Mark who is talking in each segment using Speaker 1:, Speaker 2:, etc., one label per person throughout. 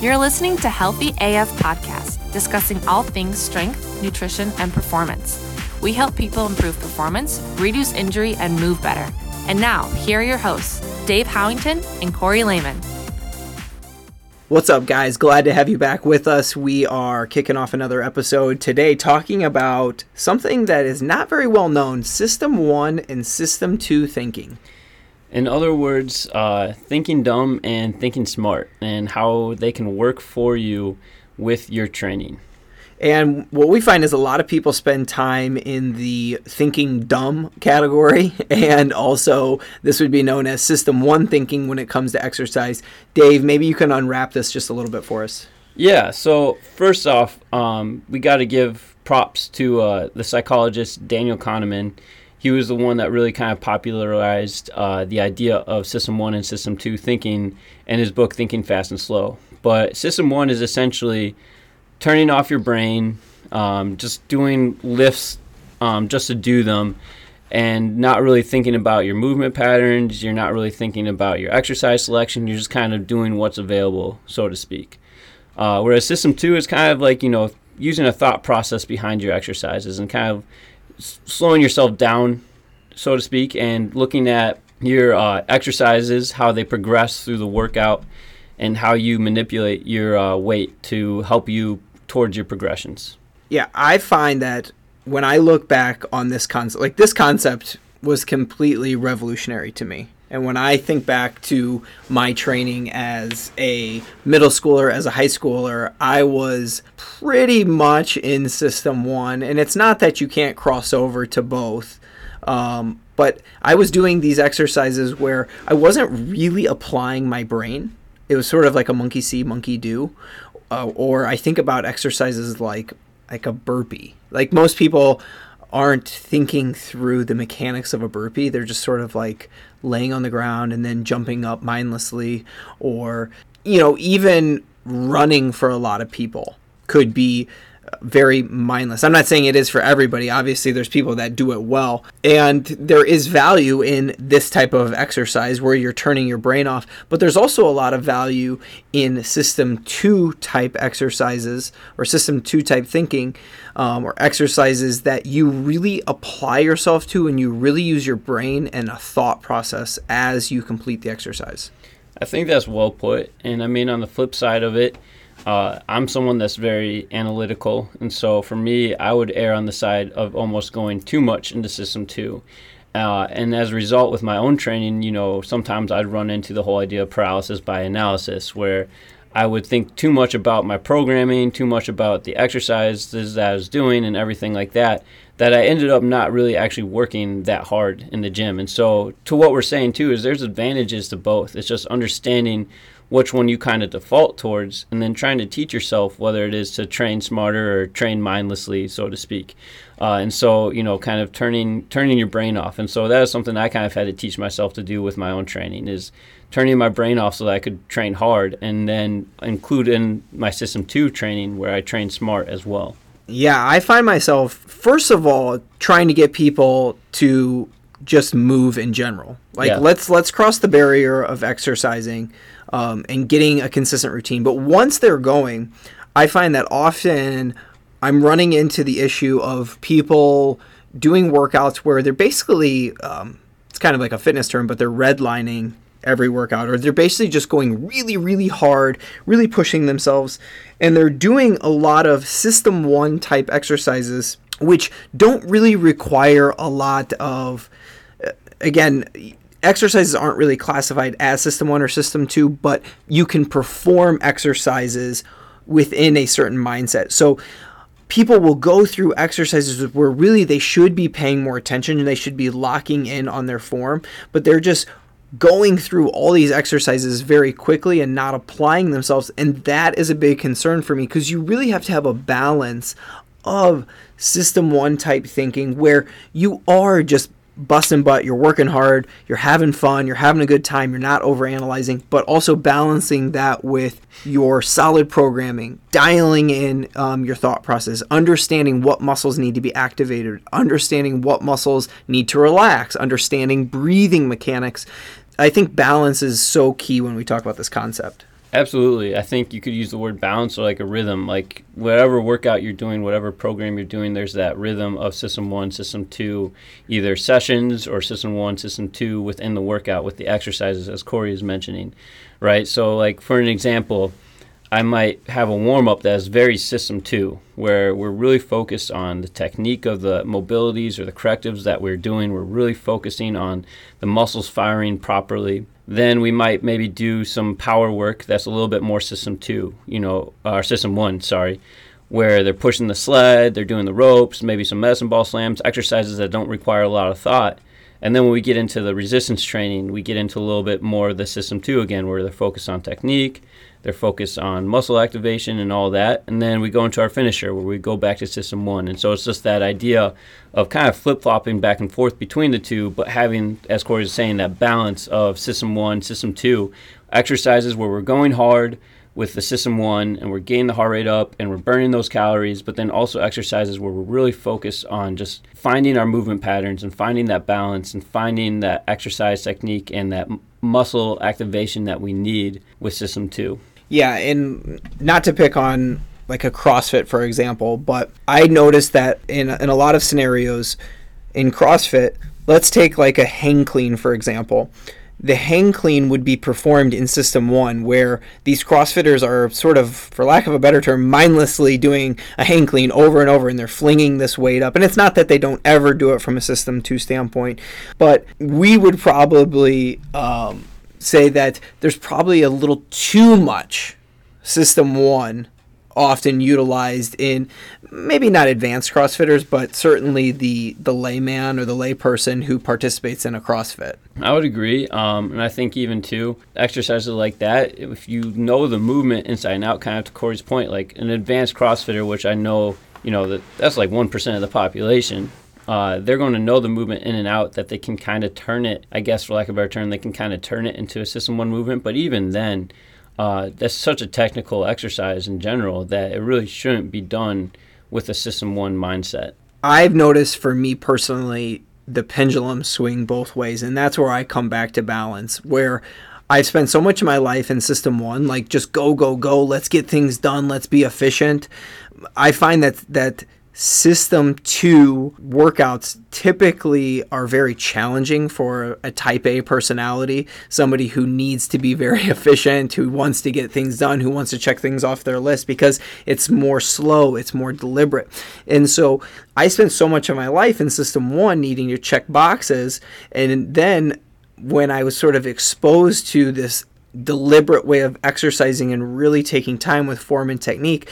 Speaker 1: You're listening to Healthy AF Podcast, discussing all things strength, nutrition, and performance. We help people improve performance, reduce injury, and move better. And now, here are your hosts, Dave Howington and Corey Lehman.
Speaker 2: What's up, guys? Glad to have you back with us. We are kicking off another episode today talking about something that is not very well known System 1 and System 2 thinking.
Speaker 3: In other words, uh, thinking dumb and thinking smart, and how they can work for you with your training.
Speaker 2: And what we find is a lot of people spend time in the thinking dumb category, and also this would be known as system one thinking when it comes to exercise. Dave, maybe you can unwrap this just a little bit for us.
Speaker 3: Yeah, so first off, um, we got to give props to uh, the psychologist Daniel Kahneman. He was the one that really kind of popularized uh, the idea of system one and system two thinking in his book, Thinking Fast and Slow. But system one is essentially turning off your brain, um, just doing lifts um, just to do them, and not really thinking about your movement patterns. You're not really thinking about your exercise selection. You're just kind of doing what's available, so to speak. Uh, whereas system two is kind of like, you know, using a thought process behind your exercises and kind of slowing yourself down, so to speak, and looking at your uh, exercises, how they progress through the workout, and how you manipulate your uh, weight to help you towards your progressions.
Speaker 2: Yeah, I find that when I look back on this concept, like this concept was completely revolutionary to me. And when I think back to my training as a middle schooler, as a high schooler, I was pretty much in System 1. And it's not that you can't cross over to both, um, but I was doing these exercises where I wasn't really applying my brain. It was sort of like a monkey see, monkey do, uh, or I think about exercises like like a burpee. Like most people aren't thinking through the mechanics of a burpee. They're just sort of like laying on the ground and then jumping up mindlessly or you know, even running for a lot of people could be very mindless. I'm not saying it is for everybody. Obviously, there's people that do it well. And there is value in this type of exercise where you're turning your brain off. But there's also a lot of value in system two type exercises or system two type thinking um, or exercises that you really apply yourself to and you really use your brain and a thought process as you complete the exercise.
Speaker 3: I think that's well put. And I mean, on the flip side of it, uh, I'm someone that's very analytical, and so for me, I would err on the side of almost going too much into system two. Uh, and as a result, with my own training, you know, sometimes I'd run into the whole idea of paralysis by analysis, where I would think too much about my programming, too much about the exercises that I was doing, and everything like that, that I ended up not really actually working that hard in the gym. And so, to what we're saying too, is there's advantages to both. It's just understanding which one you kind of default towards, and then trying to teach yourself whether it is to train smarter or train mindlessly, so to speak. Uh, and so, you know, kind of turning turning your brain off. And so that is something I kind of had to teach myself to do with my own training is turning my brain off so that I could train hard, and then include in my system two training where I train smart as well.
Speaker 2: Yeah, I find myself first of all trying to get people to just move in general. Like
Speaker 3: Yeah.
Speaker 2: let's let's cross the barrier of exercising um, and getting a consistent routine. But once they're going, I find that often I'm running into the issue of people doing workouts where they're basically um, it's kind of like a fitness term, but they're redlining every workout, or they're basically just going really, really hard, really pushing themselves, and they're doing a lot of system one type exercises, which don't really require a lot of, uh, again, exercises aren't really classified as system one or system two, but you can perform exercises within a certain mindset. So people will go through exercises where really they should be paying more attention and they should be locking in on their form, but they're just going through all these exercises very quickly and not applying themselves. And that is a big concern for me because you really have to have a balance of system one type thinking where you are just busting butt, you're working hard, you're having fun, you're having a good time, you're not overanalyzing, but also balancing that with your solid programming, dialing in um, your thought process, understanding what muscles need to be activated, understanding what muscles need to relax, understanding breathing mechanics. I think balance is so key when we talk about this concept.
Speaker 3: Absolutely. I think you could use the word balance or like a rhythm. Like whatever workout you're doing, whatever program you're doing, there's that rhythm of system one, system two, either sessions or system one, system two within the workout with the exercises, as Corey is mentioning, right? So, like for an example, I might have a warm up that is very system two, where we're really focused on the technique of the mobilities or the correctives that we're doing. We're really focusing on the muscles firing properly then we might maybe do some power work that's a little bit more system two, you know, uh, or system one, sorry, where they're pushing the sled, they're doing the ropes, maybe some medicine ball slams, exercises that don't require a lot of thought. And then when we get into the resistance training, we get into a little bit more of the system two again, where they're focused on technique, they're focused on muscle activation and all that. And then we go into our finisher where we go back to system one. And so it's just that idea of kind of flip flopping back and forth between the two, but having, as Corey was saying, that balance of system one, system two, exercises where we're going hard with the system one and we're getting the heart rate up and we're burning those calories, but then also exercises where we're really focused on just finding our movement patterns and finding that balance and finding that exercise technique and that muscle activation that we need with system two.
Speaker 2: Yeah, and not to pick on like a CrossFit, for example, but I noticed that in in a lot of scenarios in CrossFit, let's take like a hang clean, for example. The hang clean would be performed in System 1, where these CrossFitters are sort of, for lack of a better term, mindlessly doing a hang clean over and over, and they're flinging this weight up. And it's not that they don't ever do it from a System 2 standpoint, but we would probably um, say that there's probably a little too much System 1 often utilized in maybe not advanced CrossFitters, but certainly the the layman or the layperson who participates in a CrossFit.
Speaker 3: I would agree, um, and I think even too exercises like that, if you know the movement inside and out, kind of to Corey's point, like an advanced CrossFitter, which I know you know that that's like one percent of the population uh, they're going to know the movement in and out that they can kind of turn it, I guess, for lack of a better term, they can kind of turn it into a system one movement. But even then, uh, that's such a technical exercise in general that it really shouldn't be done with a system one mindset.
Speaker 2: I've noticed for me personally, the pendulum swing both ways, and that's where I come back to balance, where I've spent so much of my life in system one, like just go, go, go, let's get things done, let's be efficient. I find that that System 2 workouts typically are very challenging for a type A personality, somebody who needs to be very efficient, who wants to get things done, who wants to check things off their list because it's more slow, it's more deliberate. And so I spent so much of my life in System 1 needing to check boxes. And then when I was sort of exposed to this deliberate way of exercising and really taking time with form and technique,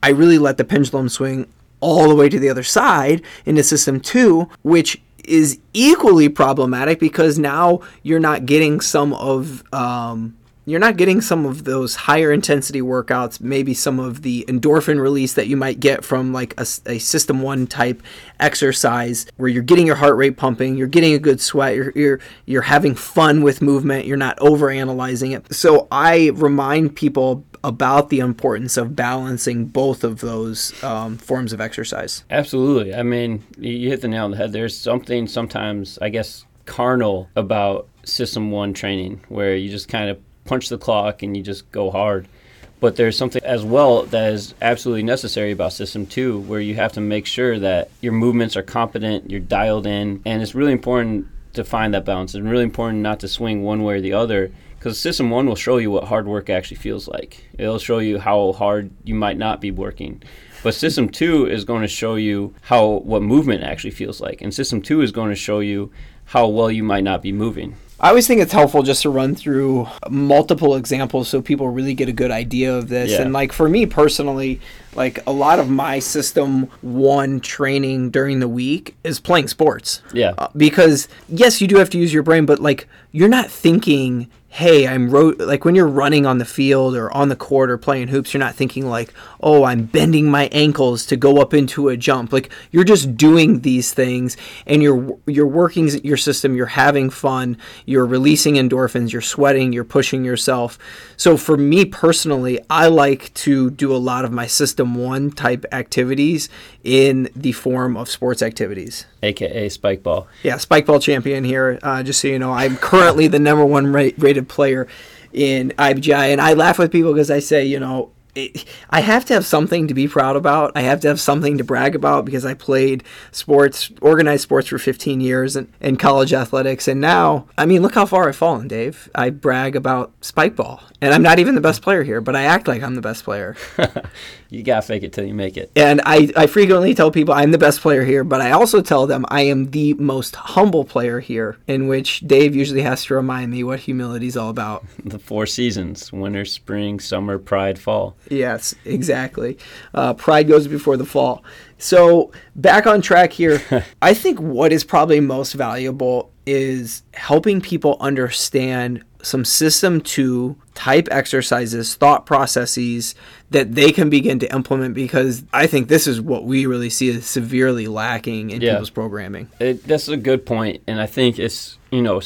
Speaker 2: I really let the pendulum swing all the way to the other side into system two, which is equally problematic because now you're not getting some of um, you're not getting some of those higher intensity workouts, maybe some of the endorphin release that you might get from like a, a, system one type exercise where you're getting your heart rate pumping, you're getting a good sweat, you're, you're, you're having fun with movement, you're not over analyzing it. So I remind people about the importance of balancing both of those um, forms of exercise.
Speaker 3: Absolutely. I mean, you hit the nail on the head. There's something sometimes, I guess, carnal about system one training where you just kind of punch the clock and you just go hard. But there's something as well that is absolutely necessary about system two where you have to make sure that your movements are competent, you're dialed in, and it's really important to find that balance. It's really important not to swing one way or the other because system one will show you what hard work actually feels like. It'll show you how hard you might not be working. But system two is going to show you how what movement actually feels like, and system two is going to show you how well you might not be moving.
Speaker 2: I always think it's helpful just to run through multiple examples so people really get a good idea of this. Yeah. And like for me personally, like a lot of my system one training during the week is playing sports.
Speaker 3: Yeah.
Speaker 2: Uh, because yes, you do have to use your brain, but like you're not thinking hey, I'm ro-, like when you're running on the field or on the court or playing hoops, you're not thinking like, oh, I'm bending my ankles to go up into a jump. Like you're just doing these things and you're you're working your system, you're having fun, you're releasing endorphins, you're sweating, you're pushing yourself. So for me personally, I like to do a lot of my system 1 type activities in the form of sports activities.
Speaker 3: AKA Spikeball.
Speaker 2: Yeah, Spikeball champion here. Uh, just so you know, I'm currently the number one rated player in IBGI, and I laugh with people because I say, you know, it, I have to have something to be proud about. I have to have something to brag about because I played sports, organized sports for 15 years and, and college athletics. And now, I mean, look how far I've fallen, Dave. I brag about spike ball. And I'm not even the best player here, but I act like I'm the best player.
Speaker 3: you got to fake it till you make it.
Speaker 2: And I, I frequently tell people I'm the best player here, but I also tell them I am the most humble player here, in which Dave usually has to remind me what humility is all about.
Speaker 3: the four seasons winter, spring, summer, pride, fall.
Speaker 2: Yes, exactly. Uh, pride goes before the fall. So, back on track here, I think what is probably most valuable is helping people understand some system two type exercises, thought processes that they can begin to implement because I think this is what we really see as severely lacking in yeah. people's programming.
Speaker 3: It, that's a good point, and I think it's you know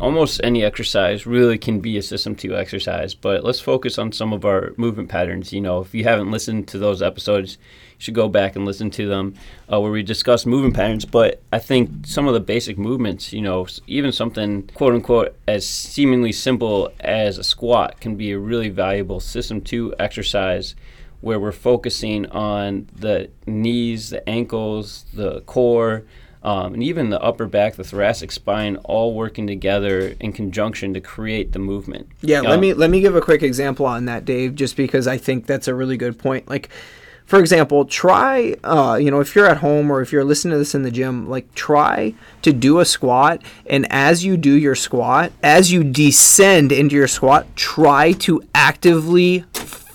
Speaker 3: almost any exercise really can be a system two exercise but let's focus on some of our movement patterns. You know if you haven't listened to those episodes you should go back and listen to them uh, where we discuss movement patterns. But i think some of the basic movements you know even something quote unquote as seemingly simple as a squat can be a really valuable system two exercise where we're focusing on the knees the ankles the core um, and even the upper back, the thoracic spine, all working together in conjunction to create the movement.
Speaker 2: Yeah, let me let me give a quick example on that, Dave, just because I think that's a really good point. Like, for example, try, uh, you know, if you're at home or if you're listening to this in the gym, like try to do a squat, and as you do your squat, as you descend into your squat, try to actively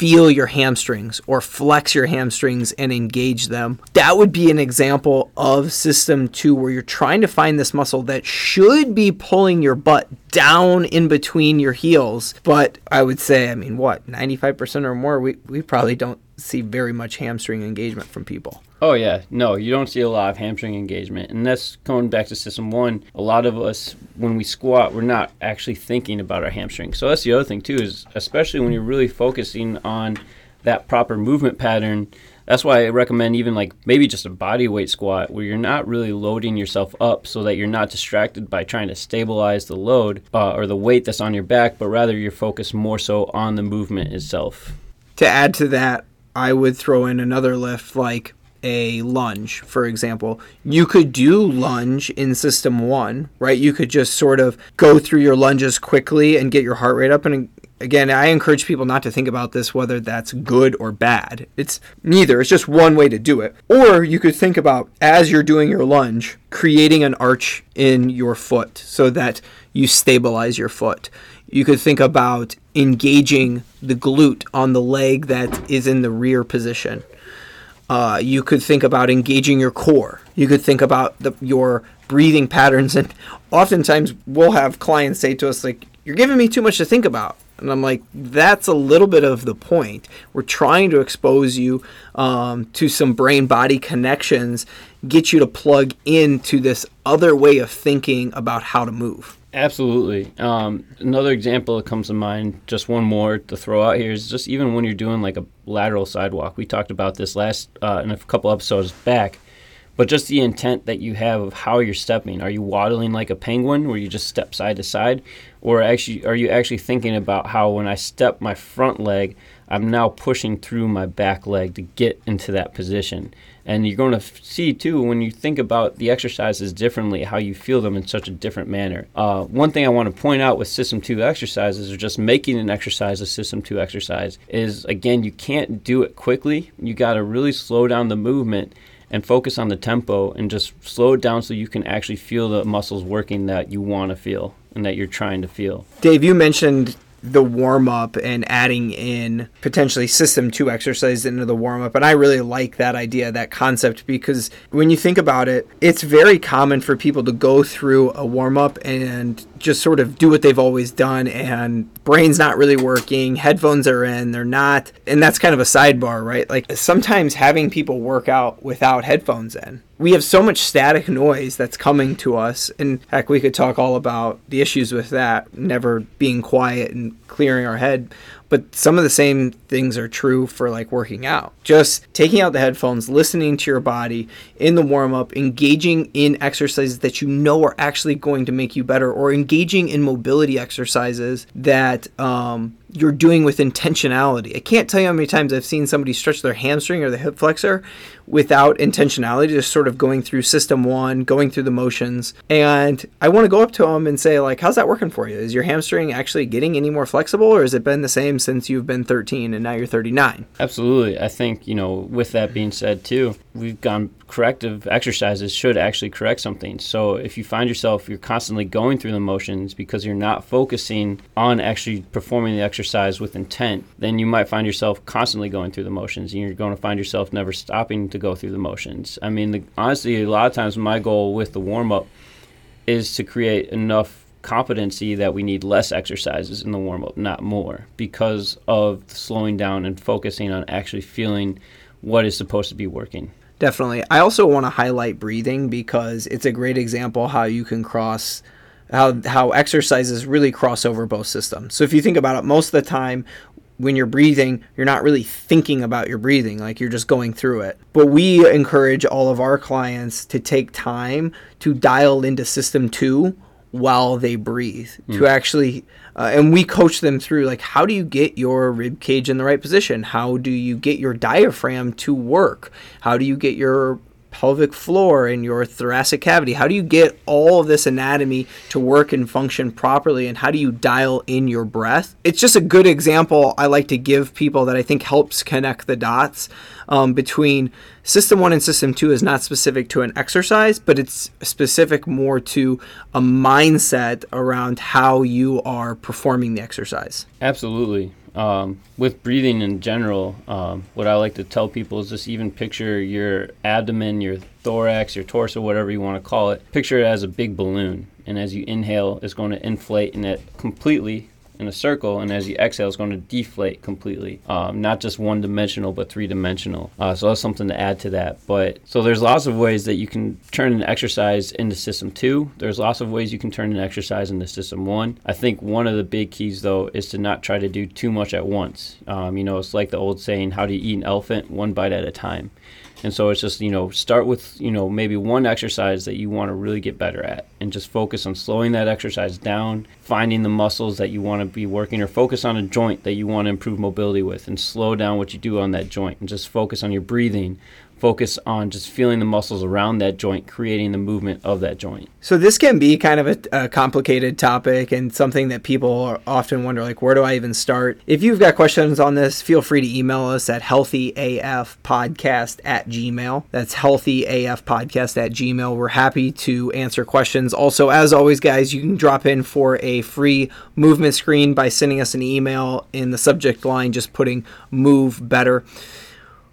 Speaker 2: feel your hamstrings or flex your hamstrings and engage them. That would be an example of system two where you're trying to find this muscle that should be pulling your butt down in between your heels. But I would say, I mean, what, 95% or more, we, we probably don't see very much hamstring engagement from people.
Speaker 3: Oh yeah, no, you don't see a lot of hamstring engagement, and that's going back to system one. A lot of us, when we squat, we're not actually thinking about our hamstring. So that's the other thing too, is especially when you're really focusing on that proper movement pattern. That's why I recommend even like maybe just a body weight squat where you're not really loading yourself up so that you're not distracted by trying to stabilize the load uh, or the weight that's on your back, but rather you're focused more so on the movement itself.
Speaker 2: To add to that, I would throw in another lift like a lunge, for example. You could do lunge in system one, right? You could just sort of go through your lunges quickly and get your heart rate up. And again, I encourage people not to think about this whether that's good or bad. It's neither, it's just one way to do it. Or you could think about as you're doing your lunge, creating an arch in your foot so that you stabilize your foot. You could think about engaging the glute on the leg that is in the rear position. Uh, you could think about engaging your core. You could think about the, your breathing patterns. And oftentimes we'll have clients say to us, like, you're giving me too much to think about. And I'm like, that's a little bit of the point. We're trying to expose you um, to some brain body connections, get you to plug into this other way of thinking about how to move.
Speaker 3: Absolutely. Um, another example that comes to mind, just one more to throw out here, is just even when you're doing like a lateral sidewalk. We talked about this last uh, in a couple episodes back, but just the intent that you have of how you're stepping. Are you waddling like a penguin, where you just step side to side, or actually are you actually thinking about how when I step my front leg, I'm now pushing through my back leg to get into that position? And you're going to f- see too when you think about the exercises differently, how you feel them in such a different manner. Uh, one thing I want to point out with System 2 exercises, or just making an exercise a System 2 exercise, is again, you can't do it quickly. You got to really slow down the movement and focus on the tempo and just slow it down so you can actually feel the muscles working that you want to feel and that you're trying to feel.
Speaker 2: Dave, you mentioned the warm up and adding in potentially system two exercise into the warm up. And I really like that idea, that concept, because when you think about it, it's very common for people to go through a warm up and just sort of do what they've always done and brain's not really working headphones are in they're not and that's kind of a sidebar right? Like sometimes having people work out without headphones in. We have so much static noise that's coming to us and heck we could talk all about the issues with that never being quiet and clearing our head But some of the same things are true for like working out. Just taking out the headphones, listening to your body in the warm up, engaging in exercises that you know are actually going to make you better, or engaging in mobility exercises that um, you're doing with intentionality. I can't tell you how many times I've seen somebody stretch their hamstring or the hip flexor without intentionality, just sort of going through system one, going through the motions. And I want to go up to them and say, like, how's that working for you? Is your hamstring actually getting any more flexible or has it been the same since you've been 13 and now you're 39?
Speaker 3: Absolutely. I think, you know, with that being said, too, we've gone corrective exercises should actually correct something. So if you find yourself you're constantly going through the motions because you're not focusing on actually performing the exercise with intent, then you might find yourself constantly going through the motions and you're going to find yourself never stopping to go through the motions. I mean, the, honestly, a lot of times my goal with the warm up is to create enough competency that we need less exercises in the warm up, not more, because of slowing down and focusing on actually feeling what is supposed to be working.
Speaker 2: Definitely. I also want to highlight breathing because it's a great example how you can cross how how exercises really cross over both systems. So if you think about it, most of the time when you're breathing, you're not really thinking about your breathing, like you're just going through it. But we encourage all of our clients to take time to dial into system 2 while they breathe mm. to actually uh, and we coach them through like how do you get your rib cage in the right position? How do you get your diaphragm to work? How do you get your pelvic floor and your thoracic cavity? How do you get all of this anatomy to work and function properly? And how do you dial in your breath? It's just a good example i like to give people that i think helps connect the dots um, between system one and system two is not specific to an exercise, but it's specific more to a mindset around how you are performing the exercise.
Speaker 3: Absolutely. Um, with breathing in general, um, what I like to tell people is just even picture your abdomen, your thorax, your torso, whatever you want to call it. Picture it as a big balloon, and as you inhale, it's going to inflate and it completely in a circle, and as you exhale, it's going to deflate completely. Um, not just one dimensional, but three dimensional. Uh, so that's something to add to that. But so there's lots of ways that you can turn an exercise into system two. There's lots of ways you can turn an exercise into system one. I think one of the big keys though is to not try to do too much at once. Um, you know, it's like the old saying, "How do you eat an elephant? One bite at a time." And so it's just, you know, start with, you know, maybe one exercise that you want to really get better at and just focus on slowing that exercise down, finding the muscles that you want to be working or focus on a joint that you want to improve mobility with and slow down what you do on that joint and just focus on your breathing, focus on just feeling the muscles around that joint, creating the movement of that joint.
Speaker 2: So this can be kind of a, a, complicated topic and something that people often wonder, like, where do I even start? If you've got questions on this, feel free to email us at healthyafpodcast at gmail. That's healthyafpodcast at gmail. We're happy to answer questions. Also, as always, guys, you can drop in for a free movement screen by sending us an email in the subject line, just putting move better.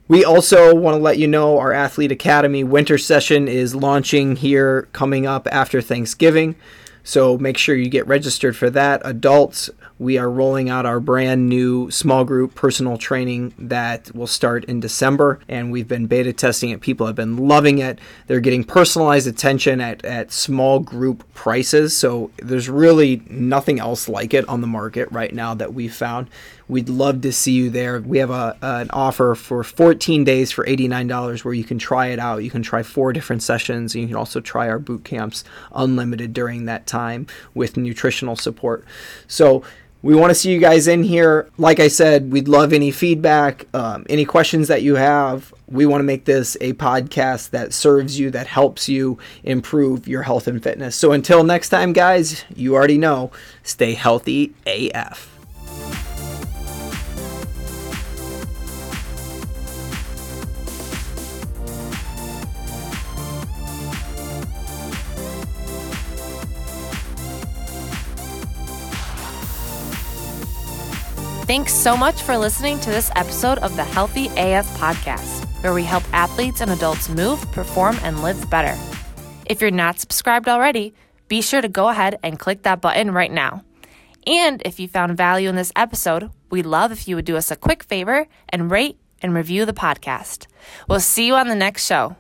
Speaker 2: We also want to let you know our Athlete Academy winter session is launching here coming up after Thanksgiving. So make sure you get registered for that. Adults, we are rolling out our brand new small group personal training that will start in December, and we've been beta testing it. People have been loving it. They're getting personalized attention at, at small group prices. So there's really nothing else like it on the market right now that we've found. We'd love to see you there. We have a, an offer for 14 days for $89 where you can try it out. You can try four different sessions. You can also try our boot camps unlimited during that time with nutritional support. So we want to see you guys in here. Like I said, we'd love any feedback, um, any questions that you have. We want to make this a podcast that serves you, that helps you improve your health and fitness. So until next time, guys, you already know stay healthy AF.
Speaker 1: Thanks so much for listening to this episode of the Healthy AF podcast, where we help athletes and adults move, perform, and live better. If you're not subscribed already, be sure to go ahead and click that button right now. And if you found value in this episode, we'd love if you would do us a quick favor and rate and review the podcast. We'll see you on the next show.